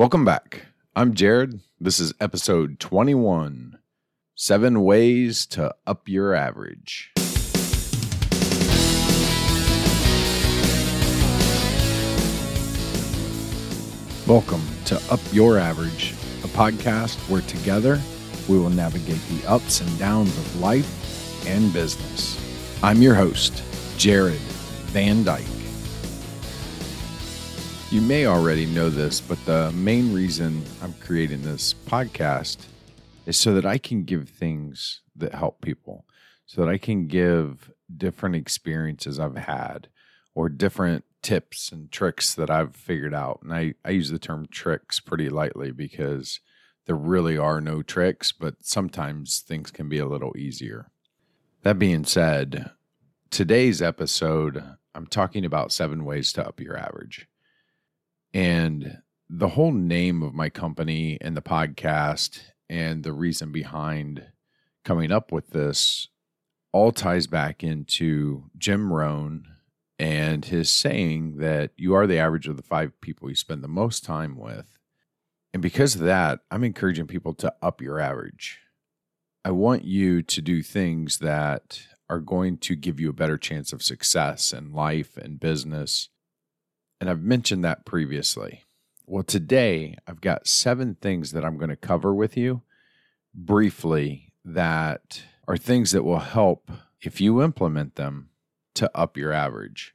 Welcome back. I'm Jared. This is episode 21 Seven Ways to Up Your Average. Welcome to Up Your Average, a podcast where together we will navigate the ups and downs of life and business. I'm your host, Jared Van Dyke. You may already know this, but the main reason I'm creating this podcast is so that I can give things that help people, so that I can give different experiences I've had or different tips and tricks that I've figured out. And I, I use the term tricks pretty lightly because there really are no tricks, but sometimes things can be a little easier. That being said, today's episode, I'm talking about seven ways to up your average. And the whole name of my company and the podcast and the reason behind coming up with this all ties back into Jim Rohn and his saying that you are the average of the five people you spend the most time with. And because of that, I'm encouraging people to up your average. I want you to do things that are going to give you a better chance of success in life and business and I've mentioned that previously. Well, today I've got seven things that I'm going to cover with you briefly that are things that will help if you implement them to up your average.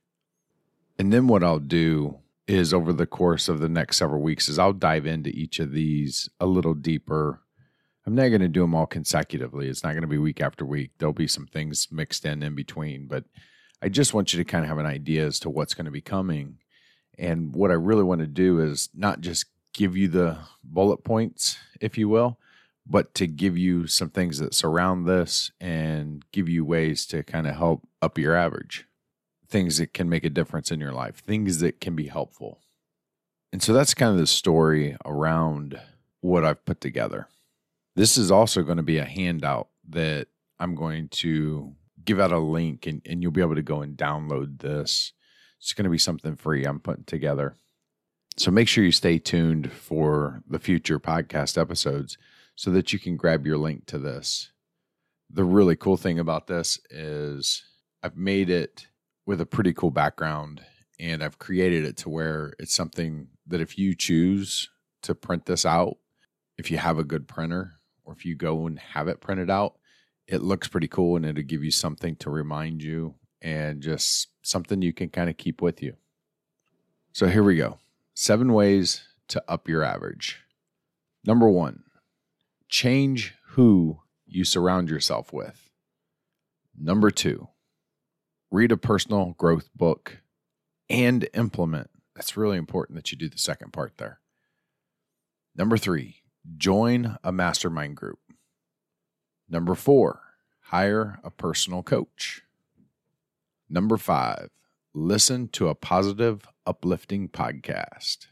And then what I'll do is over the course of the next several weeks is I'll dive into each of these a little deeper. I'm not going to do them all consecutively. It's not going to be week after week. There'll be some things mixed in in between, but I just want you to kind of have an idea as to what's going to be coming and what I really want to do is not just give you the bullet points, if you will, but to give you some things that surround this and give you ways to kind of help up your average, things that can make a difference in your life, things that can be helpful. And so that's kind of the story around what I've put together. This is also going to be a handout that I'm going to give out a link and, and you'll be able to go and download this it's going to be something free I'm putting together. So make sure you stay tuned for the future podcast episodes so that you can grab your link to this. The really cool thing about this is I've made it with a pretty cool background and I've created it to where it's something that if you choose to print this out, if you have a good printer or if you go and have it printed out, it looks pretty cool and it'll give you something to remind you and just something you can kind of keep with you. So here we go seven ways to up your average. Number one, change who you surround yourself with. Number two, read a personal growth book and implement. That's really important that you do the second part there. Number three, join a mastermind group. Number four, hire a personal coach. Number five, listen to a positive, uplifting podcast.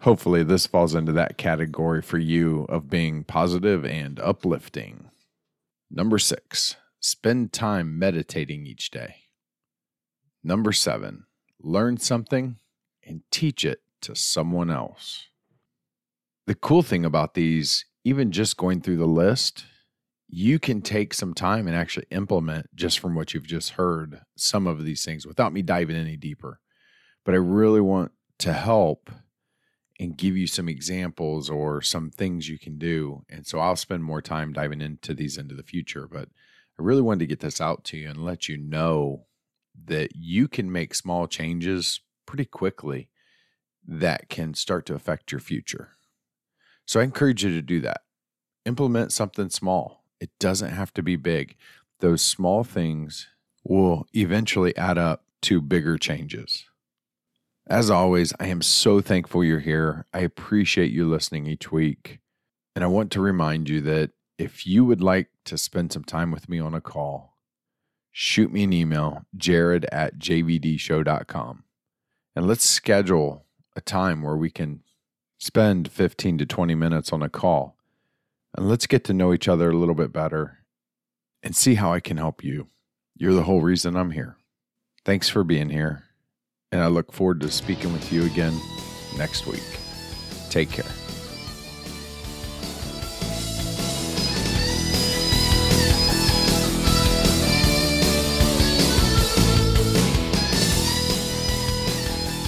Hopefully, this falls into that category for you of being positive and uplifting. Number six, spend time meditating each day. Number seven, learn something and teach it to someone else. The cool thing about these, even just going through the list, you can take some time and actually implement just from what you've just heard some of these things without me diving any deeper. But I really want to help and give you some examples or some things you can do. And so I'll spend more time diving into these into the future. But I really wanted to get this out to you and let you know that you can make small changes pretty quickly that can start to affect your future. So I encourage you to do that. Implement something small it doesn't have to be big. Those small things will eventually add up to bigger changes. As always, I am so thankful you're here. I appreciate you listening each week. And I want to remind you that if you would like to spend some time with me on a call, shoot me an email, jared at jvdshow.com. And let's schedule a time where we can spend 15 to 20 minutes on a call and let's get to know each other a little bit better and see how I can help you. You're the whole reason I'm here. Thanks for being here, and I look forward to speaking with you again next week. Take care.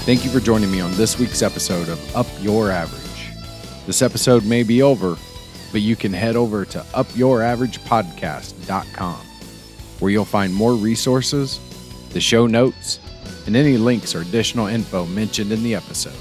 Thank you for joining me on this week's episode of Up Your Average. This episode may be over, but you can head over to upyouraveragepodcast.com where you'll find more resources, the show notes, and any links or additional info mentioned in the episode.